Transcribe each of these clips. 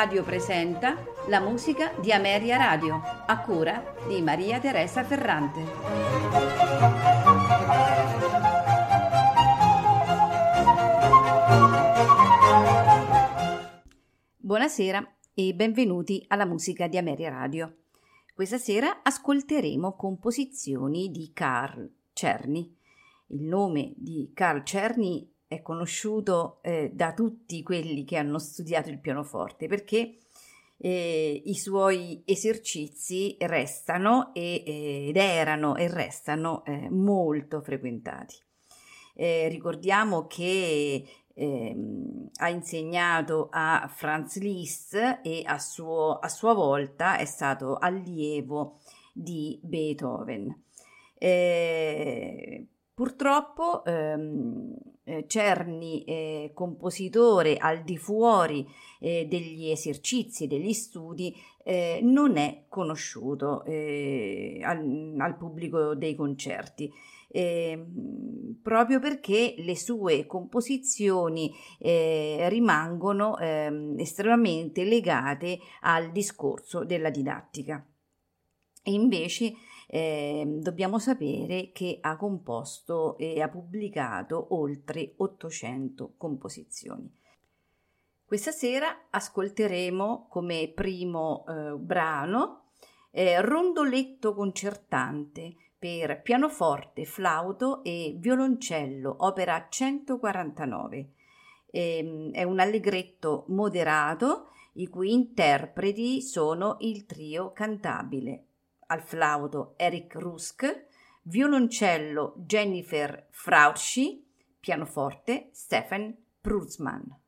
Radio presenta la musica di Ameria Radio, a cura di Maria Teresa Ferrante. Buonasera e benvenuti alla musica di Ameria Radio. Questa sera ascolteremo composizioni di Carl Czerny. Il nome di Carl Czerny è conosciuto eh, da tutti quelli che hanno studiato il pianoforte perché eh, i suoi esercizi restano e, eh, ed erano e restano eh, molto frequentati. Eh, ricordiamo che ehm, ha insegnato a Franz Liszt e a, suo, a sua volta è stato allievo di Beethoven. Eh, purtroppo ehm, eh, Cerni, eh, compositore al di fuori eh, degli esercizi, degli studi, eh, non è conosciuto eh, al, al, pubblico dei concerti. Eh, proprio perché le sue composizioni rimangono ehm, estremamente legate al discorso della didattica. E invece eh, dobbiamo sapere che ha composto e ha pubblicato oltre 800 composizioni. Questa sera ascolteremo come primo eh, brano eh, Rondoletto concertante per pianoforte, flauto e violoncello, opera 149. Eh, è un allegretto moderato i cui interpreti sono il trio cantabile al flauto Eric Rusk, violoncello Jennifer Frauschi, pianoforte Stefan Pruzman.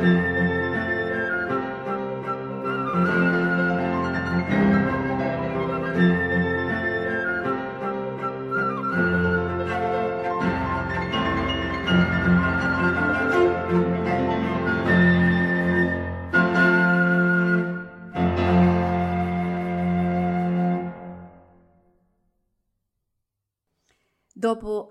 thank you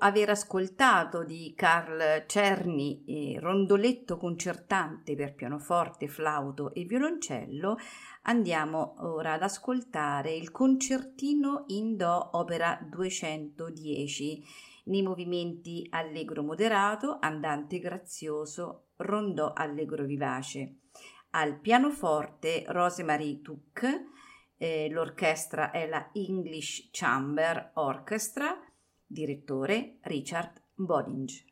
aver ascoltato di Carl Czerny eh, Rondoletto concertante per pianoforte, flauto e violoncello, andiamo ora ad ascoltare il concertino in Do opera 210 nei movimenti allegro moderato, andante grazioso, rondò allegro vivace. Al pianoforte Rosemarie Tuck, eh, l'orchestra è la English Chamber Orchestra, direttore Richard Bodinge.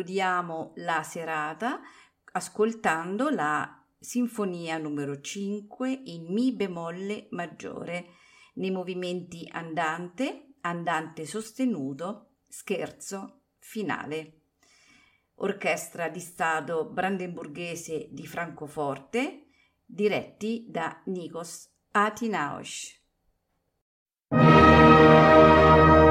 concludiamo la serata ascoltando la sinfonia numero 5 in Mi bemolle maggiore nei movimenti andante, andante sostenuto, scherzo, finale. Orchestra di Stato brandenburghese di Francoforte, diretti da Nikos Atinaos. thank